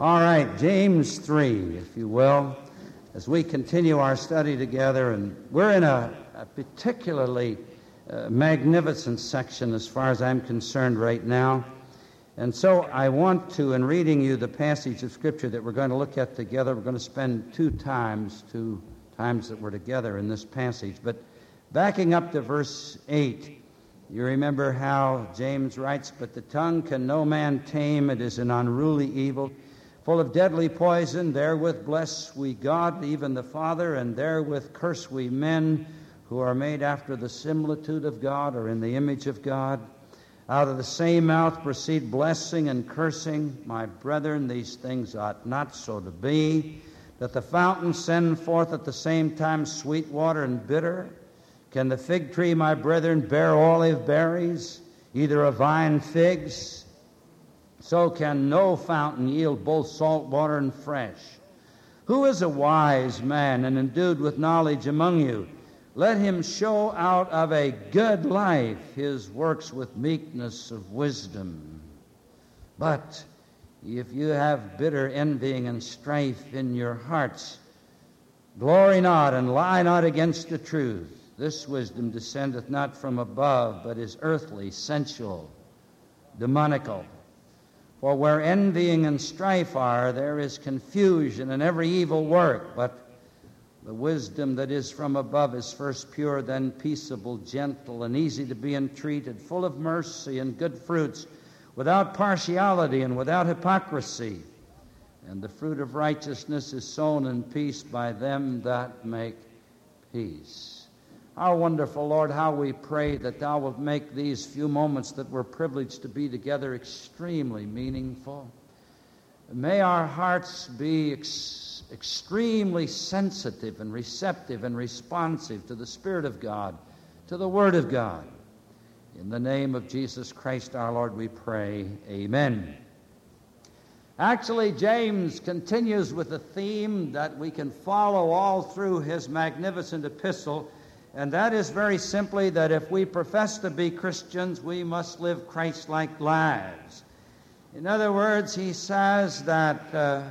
All right, James 3, if you will, as we continue our study together, and we're in a, a particularly uh, magnificent section as far as I'm concerned right now. And so I want to, in reading you the passage of Scripture that we're going to look at together, we're going to spend two times, two times that we're together in this passage. But backing up to verse 8, you remember how James writes, But the tongue can no man tame, it is an unruly evil, full of deadly poison. Therewith bless we God, even the Father, and therewith curse we men who are made after the similitude of God or in the image of God. Out of the same mouth proceed blessing and cursing. My brethren, these things ought not so to be. That the fountain send forth at the same time sweet water and bitter? Can the fig tree, my brethren, bear olive berries, either a vine figs? So can no fountain yield both salt water and fresh. Who is a wise man and endued with knowledge among you? Let him show out of a good life his works with meekness of wisdom. But if you have bitter envying and strife in your hearts, glory not and lie not against the truth. This wisdom descendeth not from above, but is earthly, sensual, demonical. For where envying and strife are, there is confusion and every evil work. But the wisdom that is from above is first pure, then peaceable, gentle, and easy to be entreated, full of mercy and good fruits, without partiality and without hypocrisy. And the fruit of righteousness is sown in peace by them that make peace. Our wonderful Lord, how we pray that Thou wilt make these few moments that we're privileged to be together extremely meaningful. May our hearts be ex- extremely sensitive and receptive and responsive to the Spirit of God, to the Word of God. In the name of Jesus Christ our Lord, we pray. Amen. Actually, James continues with a theme that we can follow all through his magnificent epistle, and that is very simply that if we profess to be Christians, we must live Christ like lives. In other words, he says that uh,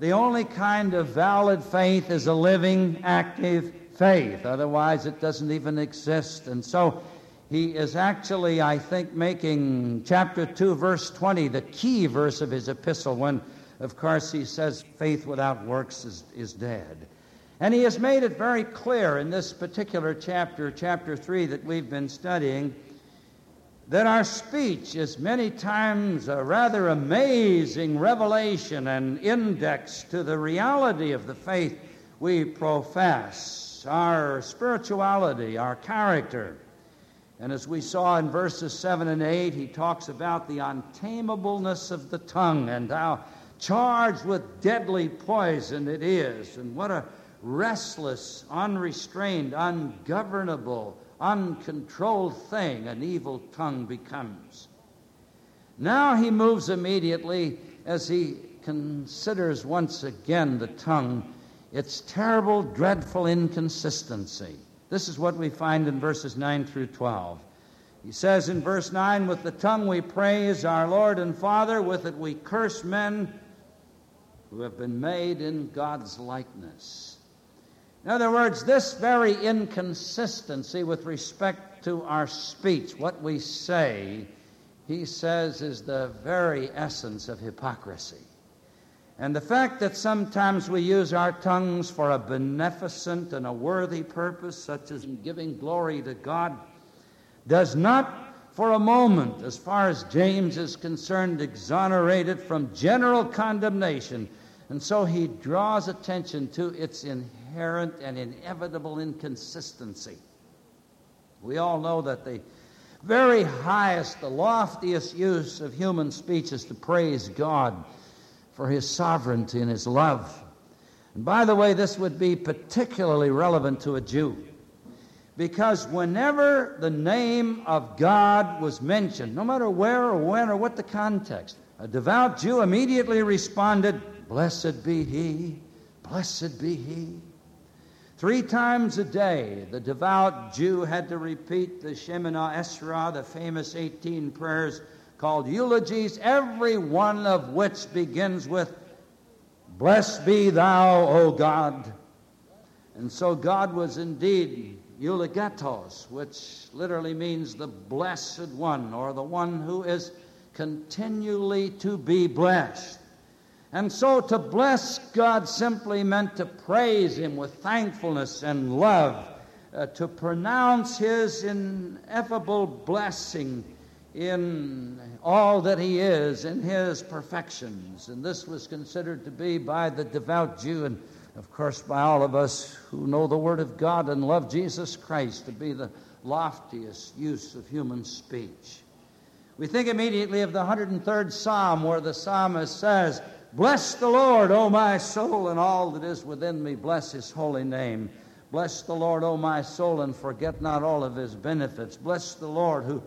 the only kind of valid faith is a living, active faith. Otherwise, it doesn't even exist. And so he is actually, I think, making chapter 2, verse 20, the key verse of his epistle, when, of course, he says faith without works is, is dead. And he has made it very clear in this particular chapter, chapter 3, that we've been studying that our speech is many times a rather amazing revelation and index to the reality of the faith we profess, our spirituality, our character. And as we saw in verses 7 and 8, he talks about the untamableness of the tongue and how charged with deadly poison it is, and what a restless, unrestrained, ungovernable, uncontrolled thing an evil tongue becomes. Now he moves immediately as he considers once again the tongue, its terrible, dreadful inconsistency. This is what we find in verses 9 through 12. He says in verse 9, With the tongue we praise our Lord and Father, with it we curse men who have been made in God's likeness. In other words, this very inconsistency with respect to our speech, what we say, he says is the very essence of hypocrisy. And the fact that sometimes we use our tongues for a beneficent and a worthy purpose, such as giving glory to God, does not for a moment, as far as James is concerned, exonerate it from general condemnation. And so he draws attention to its inherent and inevitable inconsistency. We all know that the very highest, the loftiest use of human speech is to praise God for his sovereignty and his love. And by the way, this would be particularly relevant to a Jew. Because whenever the name of God was mentioned, no matter where or when or what the context, a devout Jew immediately responded, Blessed be he, blessed be he. Three times a day, the devout Jew had to repeat the Shemona Esra, the famous 18 prayers called eulogies, every one of which begins with Blessed be thou, O God. And so God was indeed eulogetos, which literally means the blessed one, or the one who is continually to be blessed. And so to bless God simply meant to praise Him with thankfulness and love, uh, to pronounce His ineffable blessing in all that He is, in His perfections. And this was considered to be by the devout Jew, and of course by all of us who know the Word of God and love Jesus Christ, to be the loftiest use of human speech. We think immediately of the 103rd Psalm, where the psalmist says, Bless the Lord, O my soul, and all that is within me. Bless his holy name. Bless the Lord, O my soul, and forget not all of his benefits. Bless the Lord who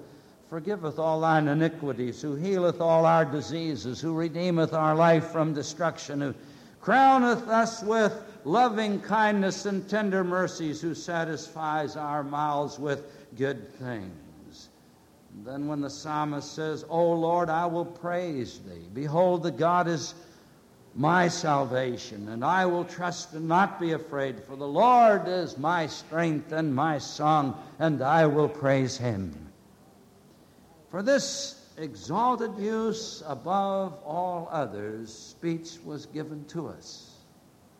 forgiveth all thine iniquities, who healeth all our diseases, who redeemeth our life from destruction, who crowneth us with loving kindness and tender mercies, who satisfies our mouths with good things. Then when the psalmist says, O Lord, I will praise thee. Behold, the God is my salvation, and I will trust and not be afraid, for the Lord is my strength and my song, and I will praise him. For this exalted use above all others, speech was given to us.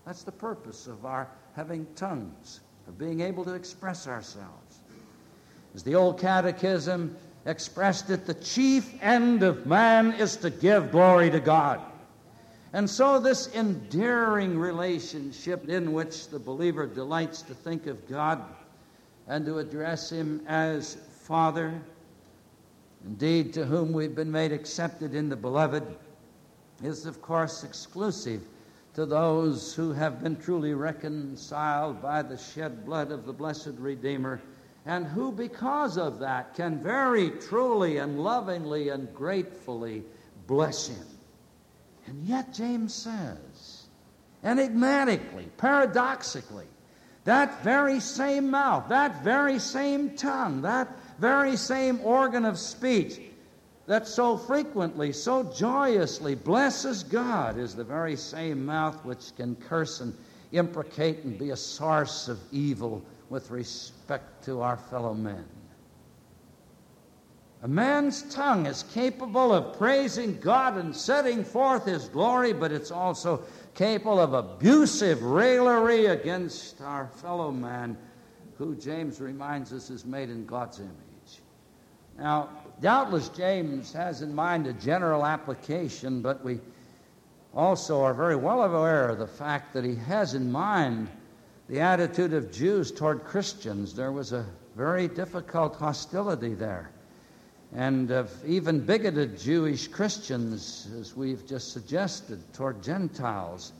That's the purpose of our having tongues, of being able to express ourselves. As the old catechism expressed it, the chief end of man is to give glory to God. And so, this endearing relationship in which the believer delights to think of God and to address Him as Father, indeed, to whom we've been made accepted in the Beloved, is, of course, exclusive to those who have been truly reconciled by the shed blood of the blessed Redeemer, and who, because of that, can very truly and lovingly and gratefully bless Him. And yet, James says, enigmatically, paradoxically, that very same mouth, that very same tongue, that very same organ of speech that so frequently, so joyously blesses God is the very same mouth which can curse and imprecate and be a source of evil with respect to our fellow men. A man's tongue is capable of praising God and setting forth His glory, but it's also capable of abusive raillery against our fellow man, who James reminds us is made in God's image. Now, doubtless James has in mind a general application, but we also are very well aware of the fact that he has in mind the attitude of Jews toward Christians. There was a very difficult hostility there and of even bigoted Jewish Christians, as we've just suggested, toward Gentiles.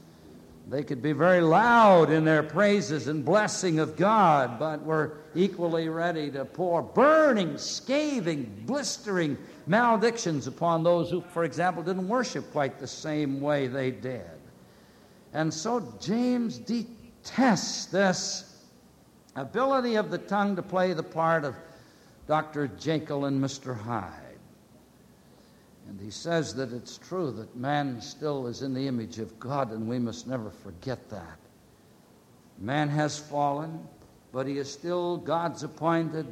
They could be very loud in their praises and blessing of God, but were equally ready to pour burning, scathing, blistering maledictions upon those who, for example, didn't worship quite the same way they did. And so James detests this ability of the tongue to play the part of Dr. Jekyll and Mr. Hyde. And he says that it's true that man still is in the image of God, and we must never forget that. Man has fallen, but he is still God's appointed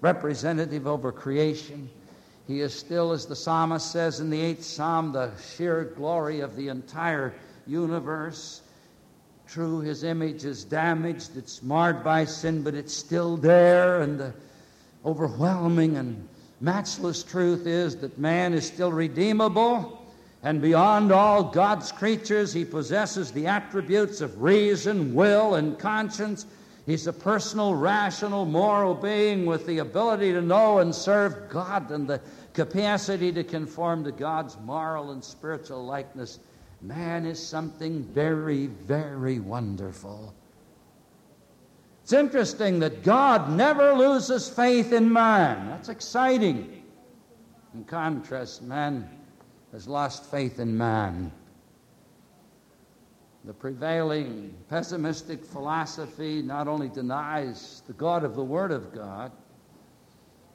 representative over creation. He is still, as the psalmist says in the eighth psalm, the sheer glory of the entire universe. True, his image is damaged, it's marred by sin, but it's still there, and the overwhelming and matchless truth is that man is still redeemable, and beyond all God's creatures, he possesses the attributes of reason, will, and conscience. He's a personal, rational, moral being with the ability to know and serve God and the capacity to conform to God's moral and spiritual likeness. Man is something very, very wonderful. It's interesting that God never loses faith in man. That's exciting. In contrast, man has lost faith in man. The prevailing pessimistic philosophy not only denies the God of the Word of God,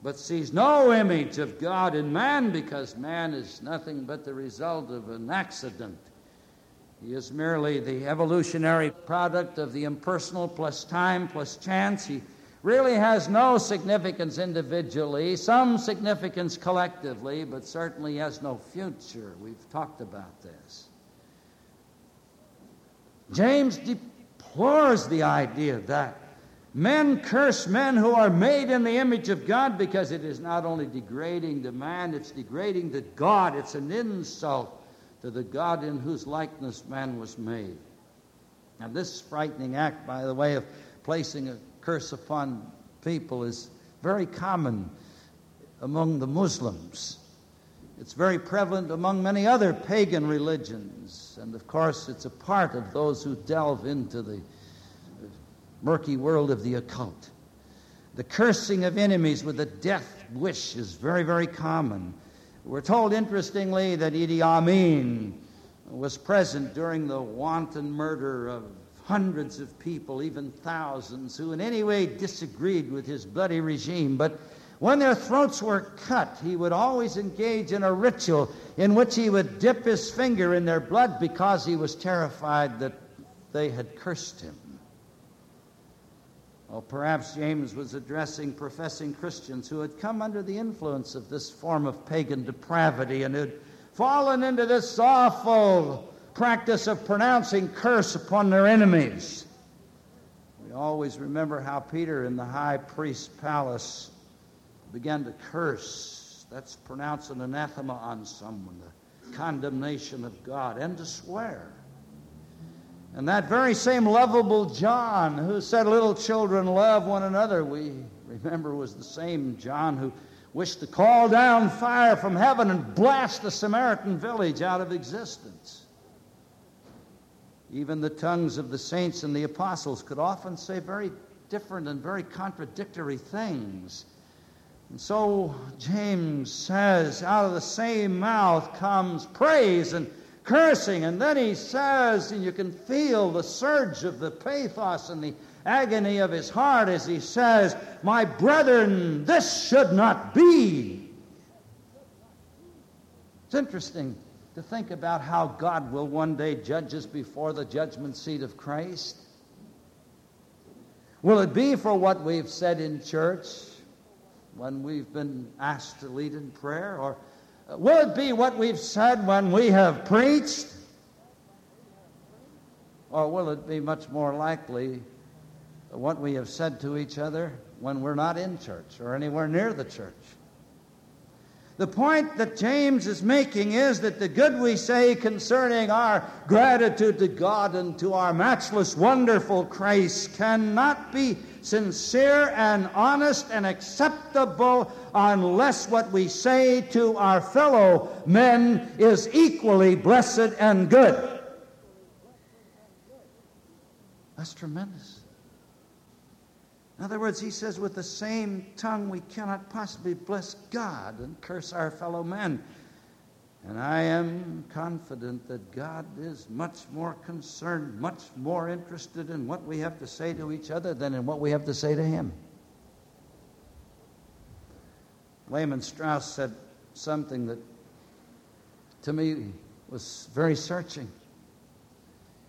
but sees no image of God in man because man is nothing but the result of an accident He is merely the evolutionary product of the impersonal plus time plus chance. He really has no significance individually, some significance collectively, but certainly has no future. We've talked about this. James deplores the idea that men curse men who are made in the image of God because it is not only degrading to man, it's degrading to God. It's an insult to the God in whose likeness man was made. Now, this frightening act, by the way, of placing a curse upon people is very common among the Muslims. It's very prevalent among many other pagan religions. And of course, it's a part of those who delve into the murky world of the occult. The cursing of enemies with a death wish is very, very common. We're told, interestingly, that Idi Amin was present during the wanton murder of hundreds of people, even thousands, who in any way disagreed with his bloody regime. But when their throats were cut, he would always engage in a ritual in which he would dip his finger in their blood because he was terrified that they had cursed him. Well, perhaps James was addressing professing Christians who had come under the influence of this form of pagan depravity and had fallen into this awful practice of pronouncing curse upon their enemies. We always remember how Peter in the high priest's palace began to curse. That's pronouncing an anathema on someone, the condemnation of God, and to swear. And that very same lovable John who said, Little children, love one another, we remember was the same John who wished to call down fire from heaven and blast the Samaritan village out of existence. Even the tongues of the saints and the apostles could often say very different and very contradictory things. And so James says, out of the same mouth comes praise and cursing. And then he says, and you can feel the surge of the pathos and the agony of his heart as he says, My brethren, this should not be. It's interesting to think about how God will one day judge us before the judgment seat of Christ. Will it be for what we've said in church when we've been asked to lead in prayer? Or will it be what we've said when we have preached? Or will it be much more likely what we have said to each other when we're not in church or anywhere near the church? The point that James is making is that the good we say concerning our gratitude to God and to our matchless, wonderful Christ cannot be sincere and honest and acceptable unless what we say to our fellow men is equally blessed and good. That's tremendous. In other words, he says, with the same tongue we cannot possibly bless God and curse our fellow men. And I am confident that God is much more concerned, much more interested in what we have to say to each other than in what we have to say to Him. Lehman Strauss said something that to me was very searching.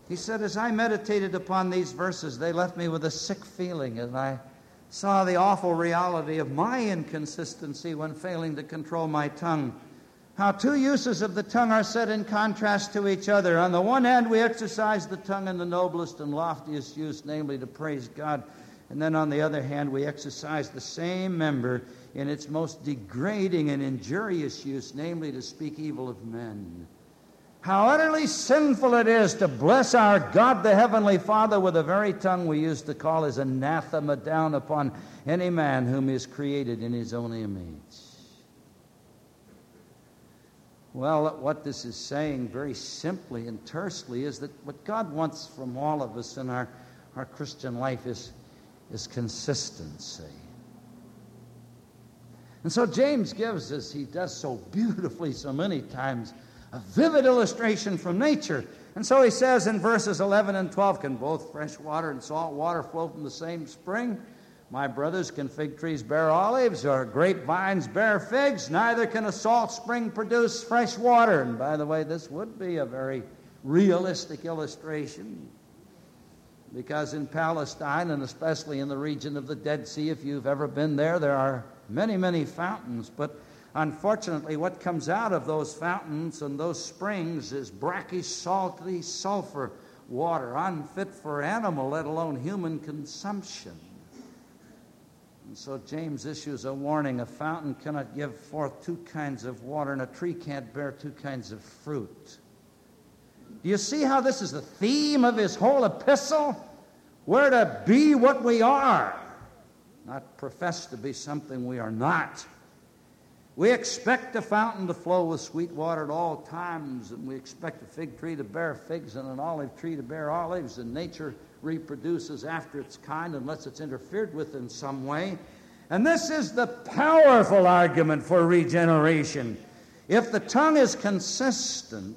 He said, As I meditated upon these verses, they left me with a sick feeling, and I saw the awful reality of my inconsistency when failing to control my tongue. How two uses of the tongue are set in contrast to each other. On the one hand, we exercise the tongue in the noblest and loftiest use, namely to praise God. And then on the other hand, we exercise the same member in its most degrading and injurious use, namely to speak evil of men. How utterly sinful it is to bless our God the Heavenly Father with the very tongue we used to call his anathema down upon any man whom he has created in his own image. Well, what this is saying very simply and tersely is that what God wants from all of us in our, our Christian life is, is consistency. And so James gives us, he does so beautifully so many times, a vivid illustration from nature. And so he says in verses 11 and 12 Can both fresh water and salt water flow from the same spring? My brothers, can fig trees bear olives or grapevines bear figs? Neither can a salt spring produce fresh water. And by the way, this would be a very realistic illustration because in Palestine, and especially in the region of the Dead Sea, if you've ever been there, there are many, many fountains. But unfortunately, what comes out of those fountains and those springs is brackish, salty sulfur water, unfit for animal, let alone human consumption. And so James issues a warning a fountain cannot give forth two kinds of water, and a tree can't bear two kinds of fruit. Do you see how this is the theme of his whole epistle? We're to be what we are, not profess to be something we are not. We expect a fountain to flow with sweet water at all times, and we expect a fig tree to bear figs and an olive tree to bear olives, and nature reproduces after its kind unless it's interfered with in some way. And this is the powerful argument for regeneration. If the tongue is consistent,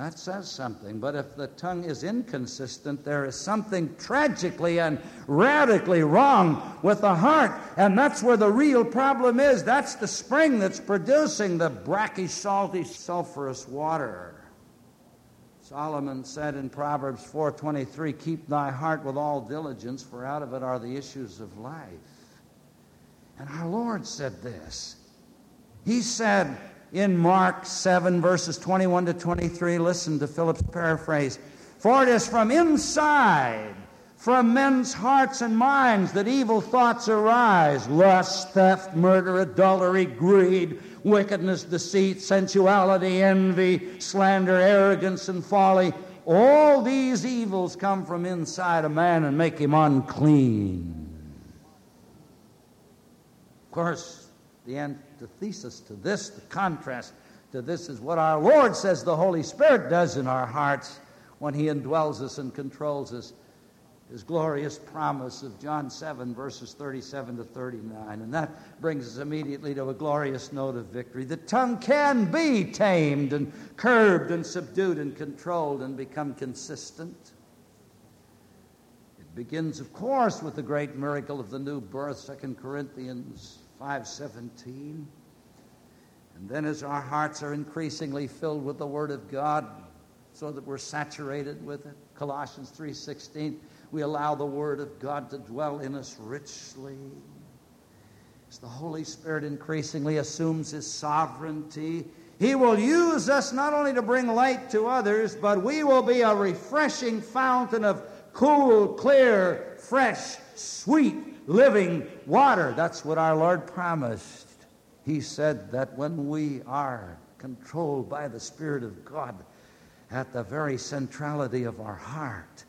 that says something. But if the tongue is inconsistent, there is something tragically and radically wrong with the heart. And that's where the real problem is. That's the spring that's producing the brackish, salty, sulfurous water. Solomon said in Proverbs 4:23, "Keep thy heart with all diligence, for out of it are the issues of life." And our Lord said this. He said, in Mark 7, verses 21 to 23. Listen to Phillips' paraphrase. For it is from inside, from men's hearts and minds, that evil thoughts arise lust, theft, murder, adultery, greed, wickedness, deceit, sensuality, envy, slander, arrogance, and folly. All these evils come from inside a man and make him unclean. Of course, the antithesis to this, the contrast to this, is what our Lord says the Holy Spirit does in our hearts when He indwells us and controls us. His glorious promise of John 7, verses 37 to 39. And that brings us immediately to a glorious note of victory. The tongue can be tamed and curbed and subdued and controlled and become consistent. It begins, of course, with the great miracle of the new birth, 2 Corinthians 5:17. And then as our hearts are increasingly filled with the word of God so that we're saturated with it, Colossians 3:16, we allow the word of God to dwell in us richly. As the Holy Spirit increasingly assumes his sovereignty, he will use us not only to bring light to others, but we will be a refreshing fountain of cool, clear, fresh, sweet living water. That's what our Lord promised. He said that when we are controlled by the Spirit of God at the very centrality of our heart,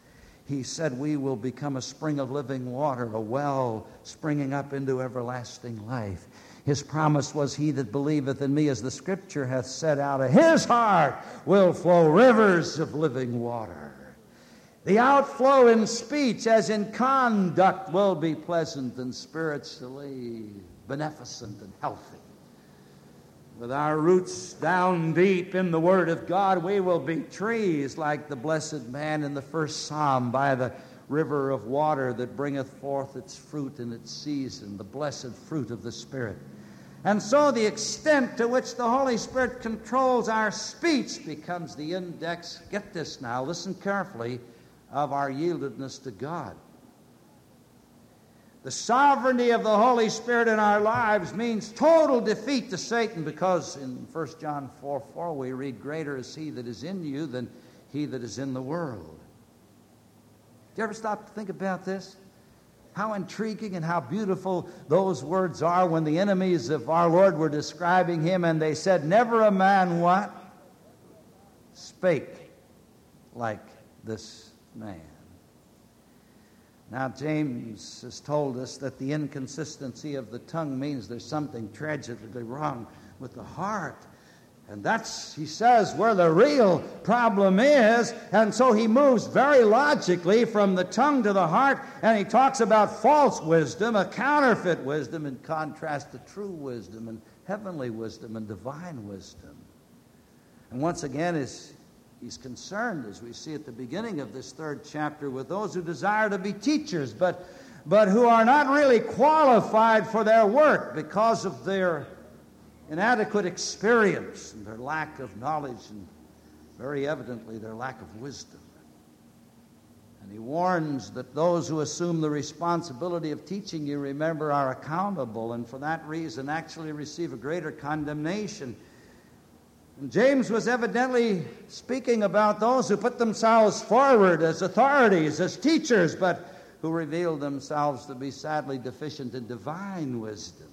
he said we will become a spring of living water, a well springing up into everlasting life. His promise was, He that believeth in me, as the scripture hath said, out of his heart will flow rivers of living water. The outflow in speech, as in conduct, will be pleasant and spiritually beneficent and healthy. With our roots down deep in the Word of God, we will be trees like the blessed man in the first psalm by the river of water that bringeth forth its fruit in its season, the blessed fruit of the Spirit. And so the extent to which the Holy Spirit controls our speech becomes the index. Get this now, listen carefully of our yieldedness to God. The sovereignty of the Holy Spirit in our lives means total defeat to Satan because in 1 John 4 4 we read, Greater is he that is in you than he that is in the world. Do you ever stop to think about this? How intriguing and how beautiful those words are when the enemies of our Lord were describing him and they said, Never a man what? Spake like this man. Now, James has told us that the inconsistency of the tongue means there's something tragically wrong with the heart. And that's, he says, where the real problem is. And so he moves very logically from the tongue to the heart, and he talks about false wisdom, a counterfeit wisdom, in contrast to true wisdom and heavenly wisdom and divine wisdom. And once again, as He's concerned, as we see at the beginning of this third chapter, with those who desire to be teachers, but, but who are not really qualified for their work because of their inadequate experience and their lack of knowledge and very evidently their lack of wisdom. And he warns that those who assume the responsibility of teaching you, remember, are accountable and for that reason actually receive a greater condemnation. James was evidently speaking about those who put themselves forward as authorities, as teachers, but who revealed themselves to be sadly deficient in divine wisdom.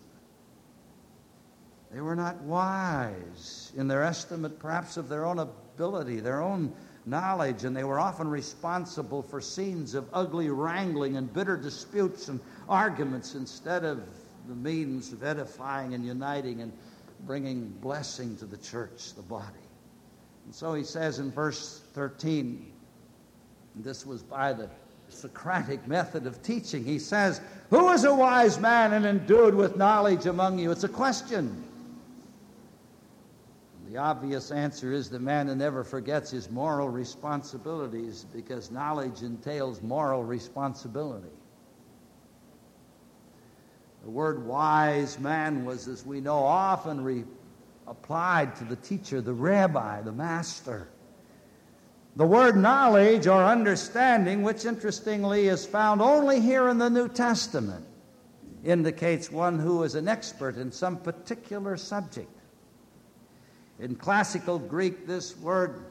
They were not wise in their estimate, perhaps, of their own ability, their own knowledge, and they were often responsible for scenes of ugly wrangling and bitter disputes and arguments instead of the means of edifying and uniting and bringing blessing to the church, the body. And so he says in verse 13, this was by the Socratic method of teaching. He says, Who is a wise man and endued with knowledge among you? It's a question. The obvious answer is the man who never forgets his moral responsibilities because knowledge entails moral responsibility. The word wise man was, as we know, often re- applied to the teacher, the rabbi, the master. The word knowledge or understanding, which interestingly is found only here in the New Testament, indicates one who is an expert in some particular subject. In classical Greek, this word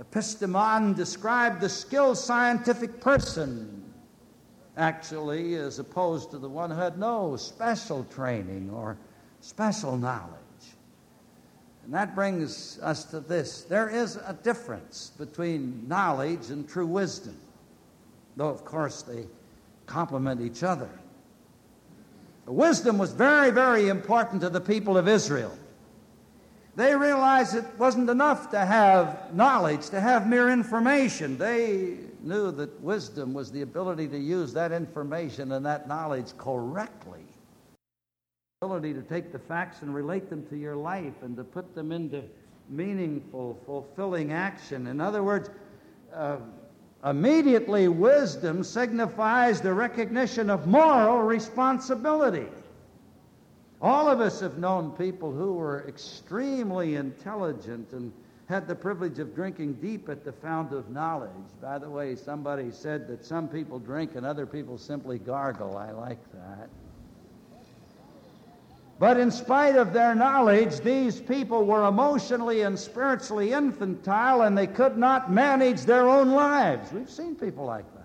epistemon described the skilled scientific person, actually, as opposed to the one who had no special training or special knowledge. And that brings us to this there is a difference between knowledge and true wisdom, though, of course, they complement each other. Wisdom was very, very important to the people of Israel. They realized it wasn't enough to have knowledge, to have mere information. They knew that wisdom was the ability to use that information and that knowledge correctly. The ability to take the facts and relate them to your life and to put them into meaningful, fulfilling action. In other words, uh, immediately wisdom signifies the recognition of moral responsibility. All of us have known people who were extremely intelligent and had the privilege of drinking deep at the fount of knowledge. By the way, somebody said that some people drink and other people simply gargle. I like that. But in spite of their knowledge, these people were emotionally and spiritually infantile and they could not manage their own lives. We've seen people like that.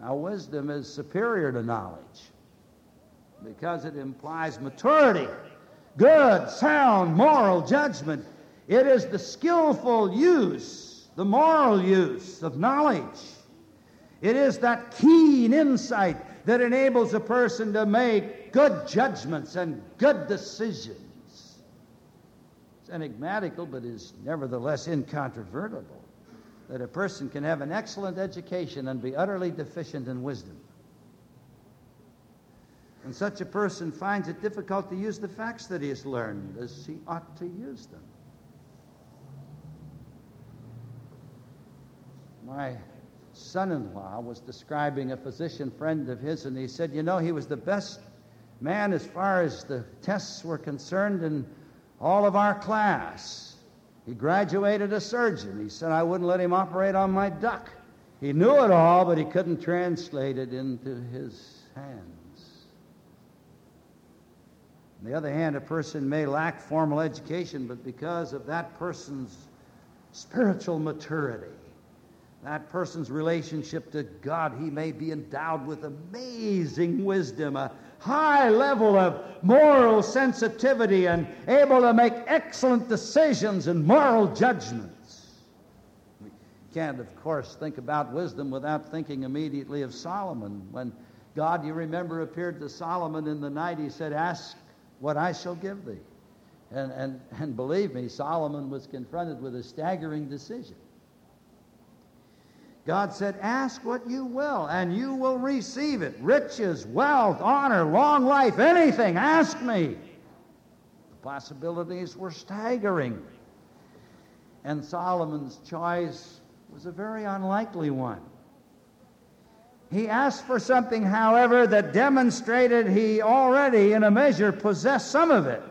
Now, wisdom is superior to knowledge because it implies maturity, good, sound, moral judgment. It is the skillful use, the moral use of knowledge. It is that keen insight that enables a person to make good judgments and good decisions. It's enigmatical, but is nevertheless incontrovertible that a person can have an excellent education and be utterly deficient in wisdom. And such a person finds it difficult to use the facts that he has learned as he ought to use them. My son in law was describing a physician friend of his, and he said, You know, he was the best man as far as the tests were concerned in all of our class. He graduated a surgeon. He said, I wouldn't let him operate on my duck. He knew it all, but he couldn't translate it into his hands. On the other hand, a person may lack formal education, but because of that person's spiritual maturity, that person's relationship to God, he may be endowed with amazing wisdom, a high level of moral sensitivity, and able to make excellent decisions and moral judgments. We can't, of course, think about wisdom without thinking immediately of Solomon. When God, you remember, appeared to Solomon in the night, he said, Ask what I shall give thee. And, and, and believe me, Solomon was confronted with a staggering decision. God said, Ask what you will, and you will receive it riches, wealth, honor, long life, anything. Ask me. The possibilities were staggering. And Solomon's choice was a very unlikely one. He asked for something, however, that demonstrated he already, in a measure, possessed some of it.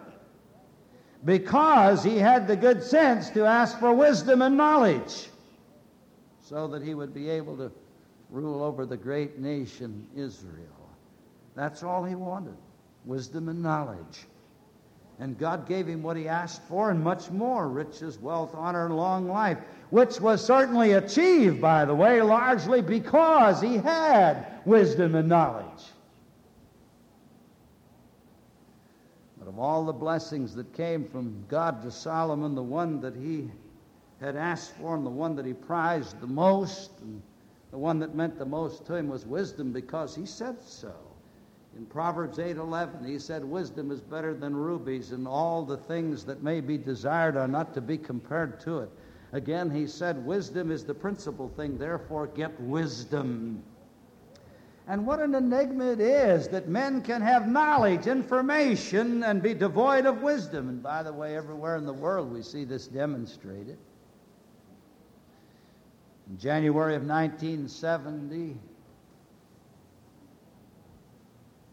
because he had the good sense to ask for wisdom and knowledge so that he would be able to rule over the great nation Israel. That's all he wanted wisdom and knowledge. And God gave him what he asked for and much more riches, wealth, honor, and long life, which was certainly achieved, by the way, largely because he had wisdom and knowledge. But of all the blessings that came from God to Solomon, the one that he had asked for and the one that he prized the most and the one that meant the most to him was wisdom because he said so. In Proverbs 8:11, he said, "Wisdom is better than rubies, and all the things that may be desired are not to be compared to it." Again, he said, "Wisdom is the principal thing; therefore, get wisdom." And what an enigma it is that men can have knowledge, information, and be devoid of wisdom. And by the way, everywhere in the world we see this demonstrated. In January of 1970,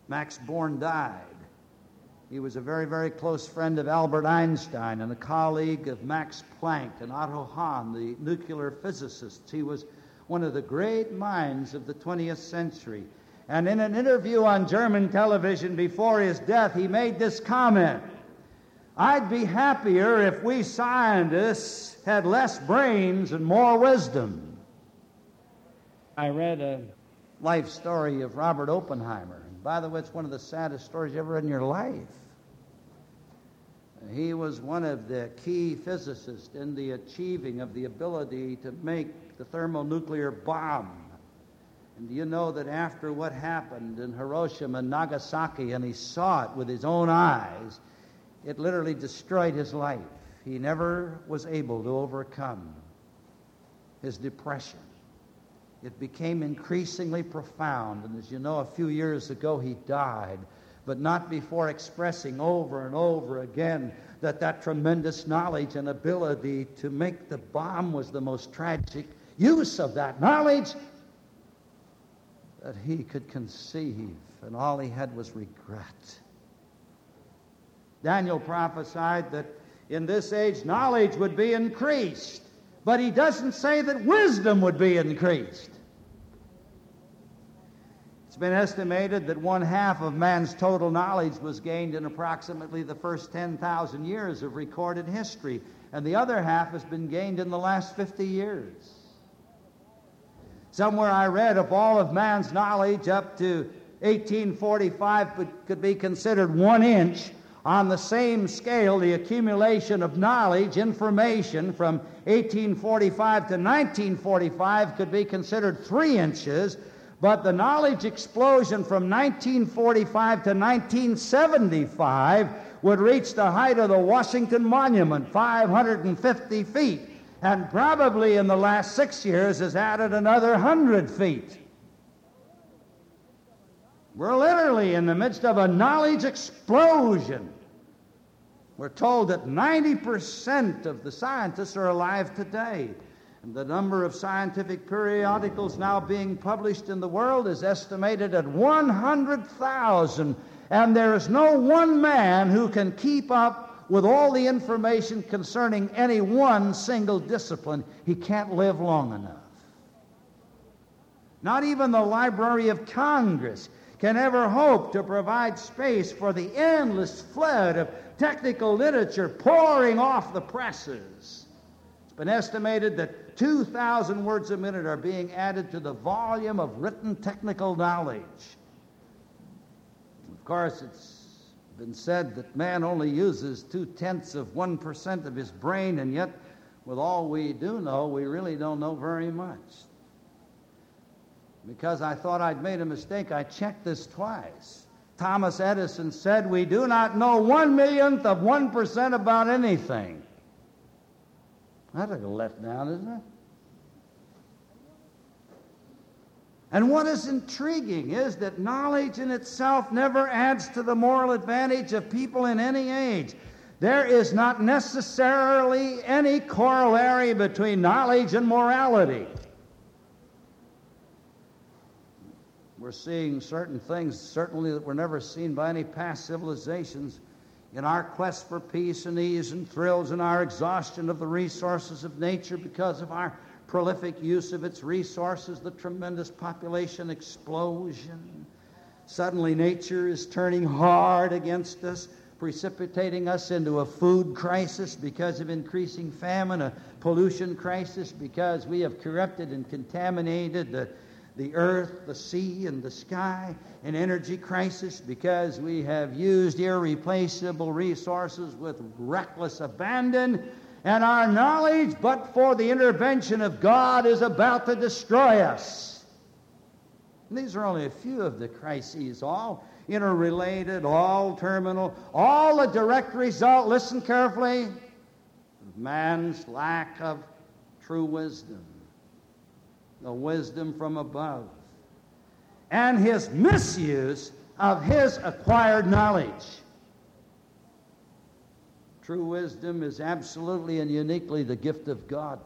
Max Born died. He was a very, very close friend of Albert Einstein and a colleague of Max Planck and Otto Hahn, the nuclear physicists. He was one of the great minds of the 20th century. And in an interview on German television before his death, he made this comment I'd be happier if we scientists had less brains and more wisdom. I read a life story of Robert Oppenheimer. And By the way, it's one of the saddest stories you ever read in your life. He was one of the key physicists in the achieving of the ability to make the thermonuclear bomb. And you know that after what happened in Hiroshima and Nagasaki, and he saw it with his own eyes, it literally destroyed his life. He never was able to overcome his depression it became increasingly profound. And as you know, a few years ago he died, but not before expressing over and over again that that tremendous knowledge and ability to make the bomb was the most tragic use of that knowledge that he could conceive, and all he had was regret. Daniel prophesied that in this age knowledge would be increased, but he doesn't say that wisdom would be increased. It's been estimated that one half of man's total knowledge was gained in approximately the first 10,000 years of recorded history, and the other half has been gained in the last 50 years. Somewhere I read of all of man's knowledge up to 1845 could be considered one inch, on the same scale, the accumulation of knowledge, information from 1845 to 1945 could be considered three inches, but the knowledge explosion from 1945 to 1975 would reach the height of the Washington Monument, 550 feet, and probably in the last six years has added another 100 feet. We're literally in the midst of a knowledge explosion. We're told that 90% of the scientists are alive today. And the number of scientific periodicals now being published in the world is estimated at 100,000. And there is no one man who can keep up with all the information concerning any one single discipline. He can't live long enough. Not even the Library of Congress can ever hope to provide space for the endless flood of technical literature pouring off the presses. It's been estimated that 2,000 words a minute are being added to the volume of written technical knowledge. Of course, it's been said that man only uses two tenths of 1% of his brain, and yet, with all we do know, we really don't know very much. Because I thought I'd made a mistake, I checked this twice. Thomas Edison said, We do not know one millionth of 1% about anything. That's a letdown, isn't it? And what is intriguing is that knowledge in itself never adds to the moral advantage of people in any age. There is not necessarily any corollary between knowledge and morality. We're seeing certain things, certainly that were never seen by any past civilizations in our quest for peace and ease and thrills and our exhaustion of the resources of nature because of our prolific use of its resources, the tremendous population explosion. Suddenly, nature is turning hard against us, precipitating us into a food crisis because of increasing famine, a pollution crisis because we have corrupted and contaminated the the earth, the sea, and the sky, an energy crisis because we have used irreplaceable resources with reckless abandon, and our knowledge, but for the intervention of God, is about to destroy us. And these are only a few of the crises, all interrelated, all terminal, all a direct result, listen carefully, of man's lack of true wisdom the wisdom from above, and his misuse of his acquired knowledge. True wisdom is absolutely and uniquely the gift of God.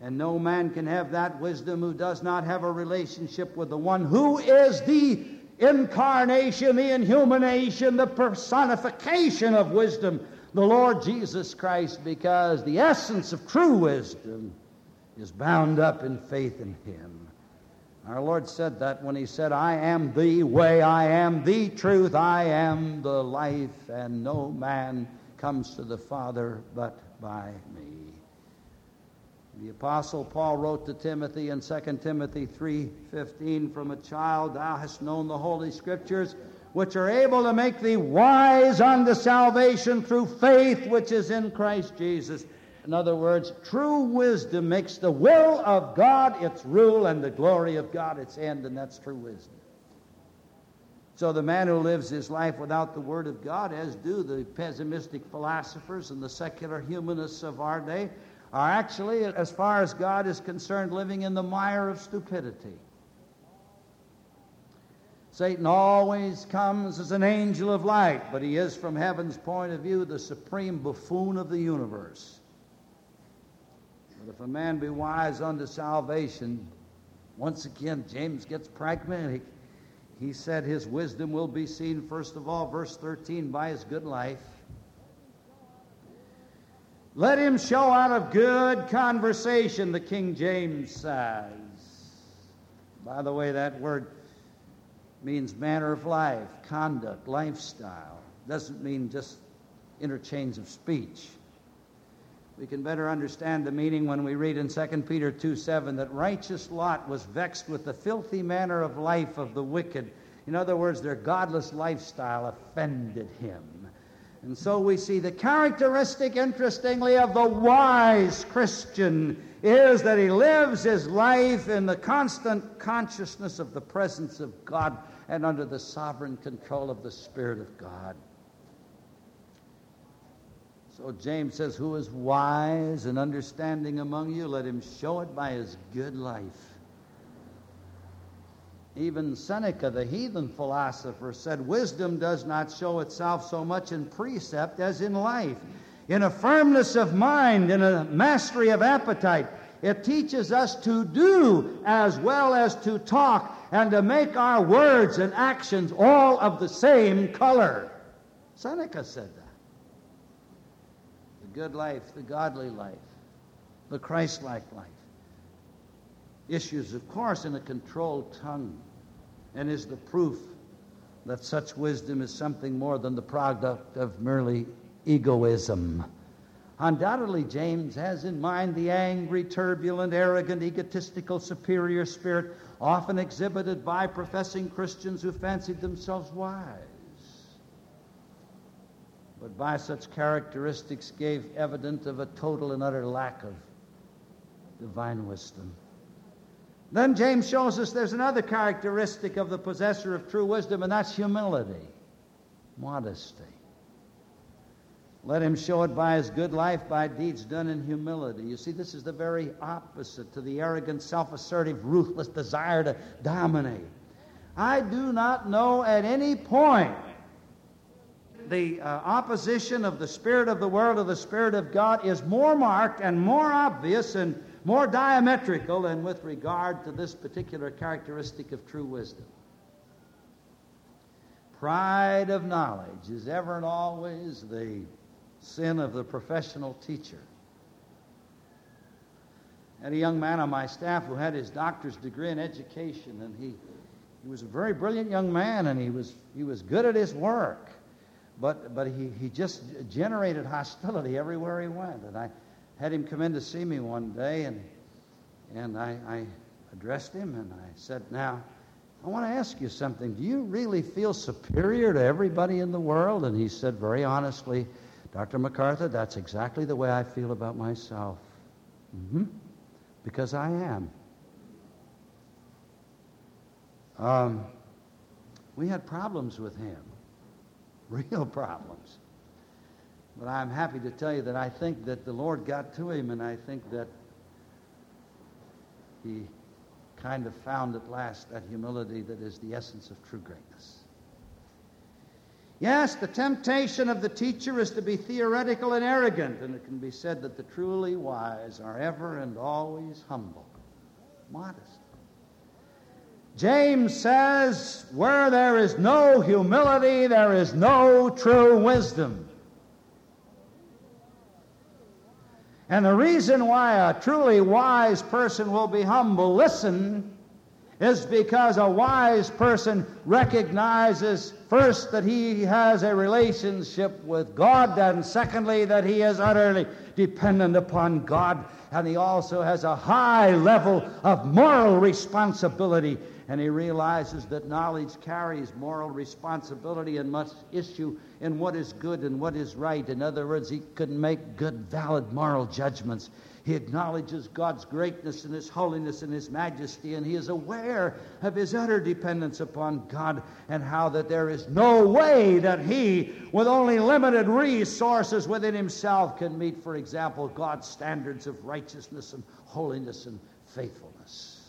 And no man can have that wisdom who does not have a relationship with the one who is the incarnation, the inhumanation, the personification of wisdom, the Lord Jesus Christ, because the essence of true wisdom is bound up in faith in Him. Our Lord said that when He said, I am the way, I am the truth, I am the life, and no man comes to the Father but by me. The apostle Paul wrote to Timothy in 2 Timothy 3:15 from a child thou hast known the holy scriptures which are able to make thee wise unto salvation through faith which is in Christ Jesus. In other words, true wisdom makes the will of God its rule and the glory of God its end, and that's true wisdom. So the man who lives his life without the Word of God, as do the pessimistic philosophers and the secular humanists of our day, are actually, as far as God is concerned, living in the mire of stupidity. Satan always comes as an angel of light, but he is, from heaven's point of view, the supreme buffoon of the universe. But if a man be wise unto salvation, once again, James gets pragmatic. He said his wisdom will be seen, first of all, verse 13, by his good life. Let him show out of good conversation, the King James says. By the way, that word means manner of life, conduct, lifestyle. Doesn't mean just interchange of speech. We can better understand the meaning when we read in 2 Peter 2 7 that righteous Lot was vexed with the filthy manner of life of the wicked. In other words, their godless lifestyle offended him. And so we see the characteristic, interestingly, of the wise Christian is that he lives his life in the constant consciousness of the presence of God and under the sovereign control of the Spirit of God. So James says, Who is wise and understanding among you? Let him show it by his good life. Even Seneca, the heathen philosopher, said, Wisdom does not show itself so much in precept as in life, in a firmness of mind, in a mastery of appetite. It teaches us to do as well as to talk and to make our words and actions all of the same color. Seneca said that good life, the godly life, the Christ like life. Issues, of course, in a controlled tongue and is the proof that such wisdom is something more than the product of merely egoism. Undoubtedly, James has in mind the angry, turbulent, arrogant, egotistical, superior spirit often exhibited by professing Christians who fancied themselves wise but by such characteristics gave evidence of a total and utter lack of divine wisdom. Then James shows us there's another characteristic of the possessor of true wisdom, and that's humility, modesty. Let him show it by his good life, by deeds done in humility. You see, this is the very opposite to the arrogant, self assertive, ruthless desire to dominate. I do not know at any point the uh, opposition of the spirit of the world to the spirit of God is more marked and more obvious and more diametrical than with regard to this particular characteristic of true wisdom. Pride of knowledge is ever and always the sin of the professional teacher. I had a young man on my staff who had his doctor's degree in education, and he, he was a very brilliant young man, and he was, he was good at his work. But, but he, he just generated hostility everywhere he went. And I had him come in to see me one day, and, and I, I addressed him, and I said, Now, I want to ask you something. Do you really feel superior to everybody in the world? And he said very honestly, Dr. MacArthur, that's exactly the way I feel about myself. Mm-hmm. Because I am. Um, we had problems with him, real problems. But I'm happy to tell you that I think that the Lord got to him, and I think that he kind of found at last that humility that is the essence of true greatness. Yes, the temptation of the teacher is to be theoretical and arrogant, and it can be said that the truly wise are ever and always humble, modest. James says, Where there is no humility, there is no true wisdom. And the reason why a truly wise person will be humble, listen, is because a wise person recognizes first that he has a relationship with God, and secondly, that he is utterly dependent upon God, and he also has a high level of moral responsibility and he realizes that knowledge carries moral responsibility and must issue in what is good and what is right. In other words, he can make good, valid moral judgments. He acknowledges God's greatness and His holiness and His majesty, and he is aware of his utter dependence upon God and how that there is no way that he, with only limited resources within himself, can meet, for example, God's standards of righteousness and holiness and faithfulness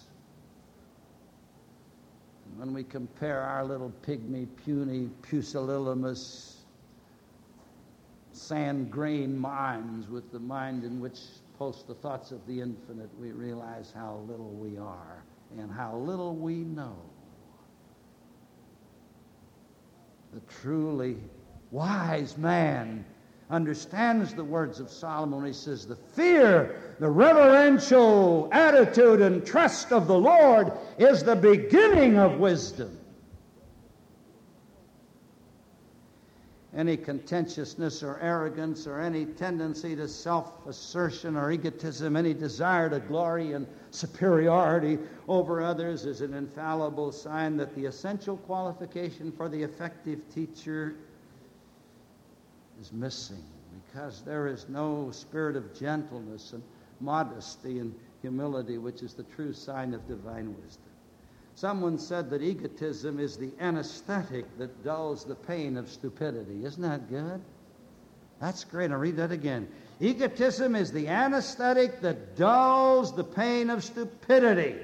when we compare our little pygmy, puny, pusillanimous, sand grain minds with the mind in which post the thoughts of the infinite, we realize how little we are and how little we know. The truly wise man understands the words of Solomon he says, The fear, the reverential attitude and trust of the Lord is the beginning of wisdom. Any contentiousness or arrogance or any tendency to self assertion or egotism, any desire to glory and superiority over others is an infallible sign that the essential qualification for the effective teacher is missing because there is no spirit of gentleness and modesty and humility, which is the true sign of divine wisdom. Someone said that egotism is the anesthetic that dulls the pain of stupidity. Isn't that good? That's great. I'll read that again. Egotism is the anesthetic that dulls the pain of stupidity.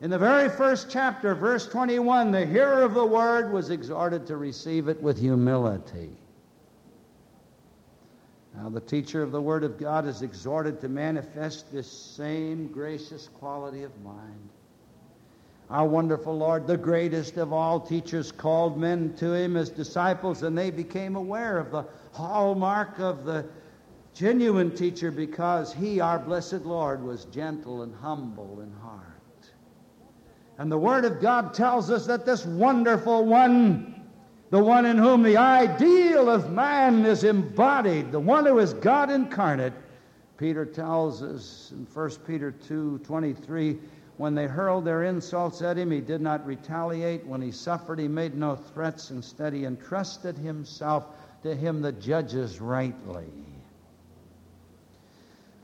In the very first chapter, verse 21, the hearer of the word was exhorted to receive it with humility. Now, the teacher of the Word of God is exhorted to manifest this same gracious quality of mind. Our wonderful Lord, the greatest of all teachers, called men to him as disciples, and they became aware of the hallmark of the genuine teacher because he, our blessed Lord, was gentle and humble in heart. And the Word of God tells us that this wonderful one the one in whom the ideal of man is embodied, the one who is God incarnate. Peter tells us in 1 Peter 2 23, when they hurled their insults at him, he did not retaliate. When he suffered, he made no threats. Instead, he entrusted himself to him that judges rightly.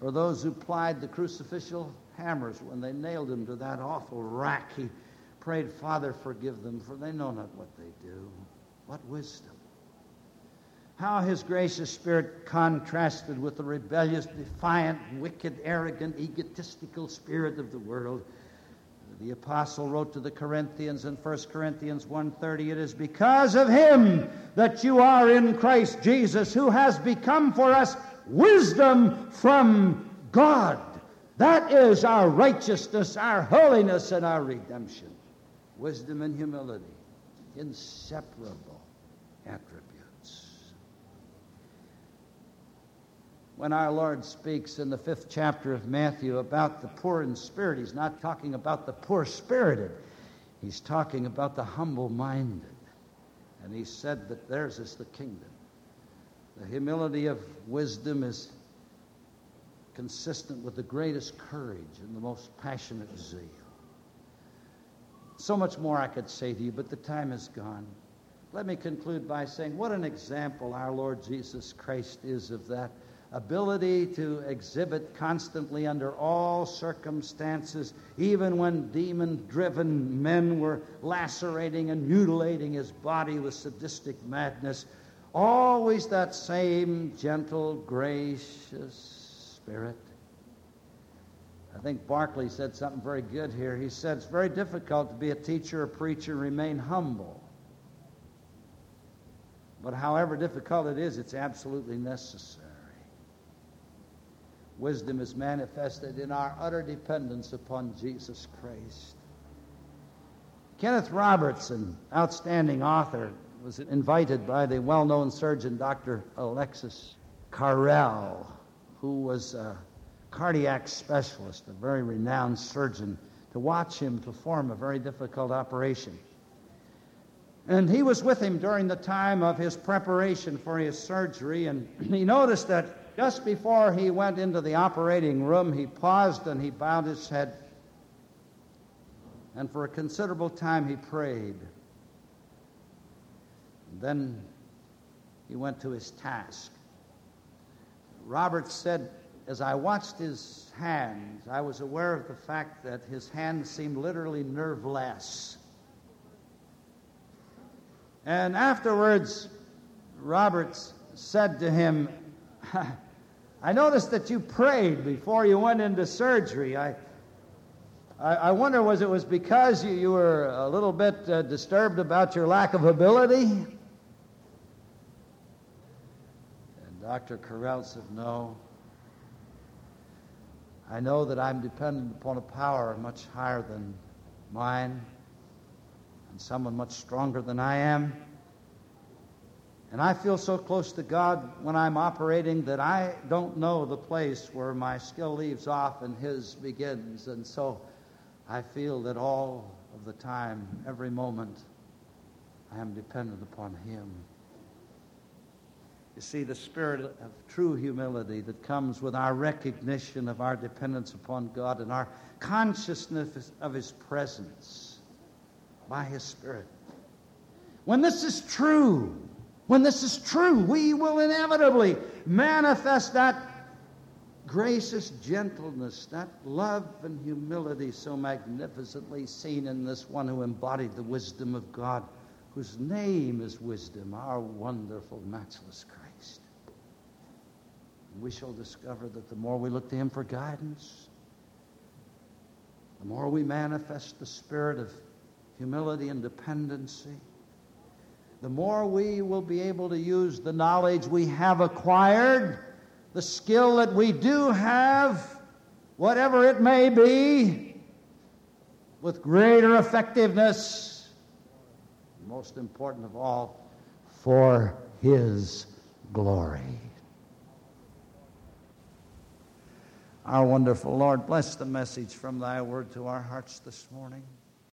For those who plied the crucificial hammers when they nailed him to that awful rack, he prayed, Father, forgive them, for they know not what they do. What wisdom! How his gracious spirit contrasted with the rebellious, defiant, wicked, arrogant, egotistical spirit of the world. The apostle wrote to the Corinthians in 1 Corinthians 1:30, "It is because of him that you are in Christ Jesus, who has become for us wisdom from God." That is our righteousness, our holiness, and our redemption. Wisdom and humility. inseparable attributes. When our Lord speaks in the fifth chapter of Matthew about the poor in spirit, he's not talking about the poor spirited, he's talking about the humble minded. And he said that theirs is the kingdom. The humility of wisdom is consistent with the greatest courage and the most passionate zeal. So much more I could say to you, but the time is gone. Let me conclude by saying what an example our Lord Jesus Christ is of that ability to exhibit constantly under all circumstances, even when demon driven men were lacerating and mutilating his body with sadistic madness. Always that same gentle, gracious spirit. I think Barclay said something very good here. He said it's very difficult to be a teacher or preacher and remain humble. But however difficult it is, it's absolutely necessary. Wisdom is manifested in our utter dependence upon Jesus Christ. Kenneth Robertson, outstanding author, was invited by the well known surgeon Dr. Alexis Carrel, who was a cardiac specialist, a very renowned surgeon, to watch him perform a very difficult operation. And he was with him during the time of his preparation for his surgery, and he noticed that just before he went into the operating room, he paused and he bowed his head. And for a considerable time he prayed. And then he went to his task. Robert said, as I watched his hands, I was aware of the fact that his hands seemed literally nerveless. And afterwards, Roberts said to him, I noticed that you prayed before you went into surgery. I, I, I wonder, was it was because you, you were a little bit uh, disturbed about your lack of ability? And Dr. Carrel said, No. I know that I'm dependent upon a power much higher than mine and someone much stronger than I am. And I feel so close to God when I'm operating that I don't know the place where my skill leaves off and His begins. And so I feel that all of the time, every moment, I am dependent upon Him. You see, the spirit of true humility that comes with our recognition of our dependence upon God and our consciousness of His presence by His Spirit. When this is true, when this is true, we will inevitably manifest that gracious gentleness, that love and humility so magnificently seen in this one who embodied the wisdom of God, whose name is wisdom, our wonderful, matchless Christ. And we shall discover that the more we look to Him for guidance, the more we manifest the spirit of humility and dependency, the more we will be able to use the knowledge we have acquired, the skill that we do have, whatever it may be, with greater effectiveness. Most important of all, for His glory. Our wonderful Lord, bless the message from Thy word to our hearts this morning.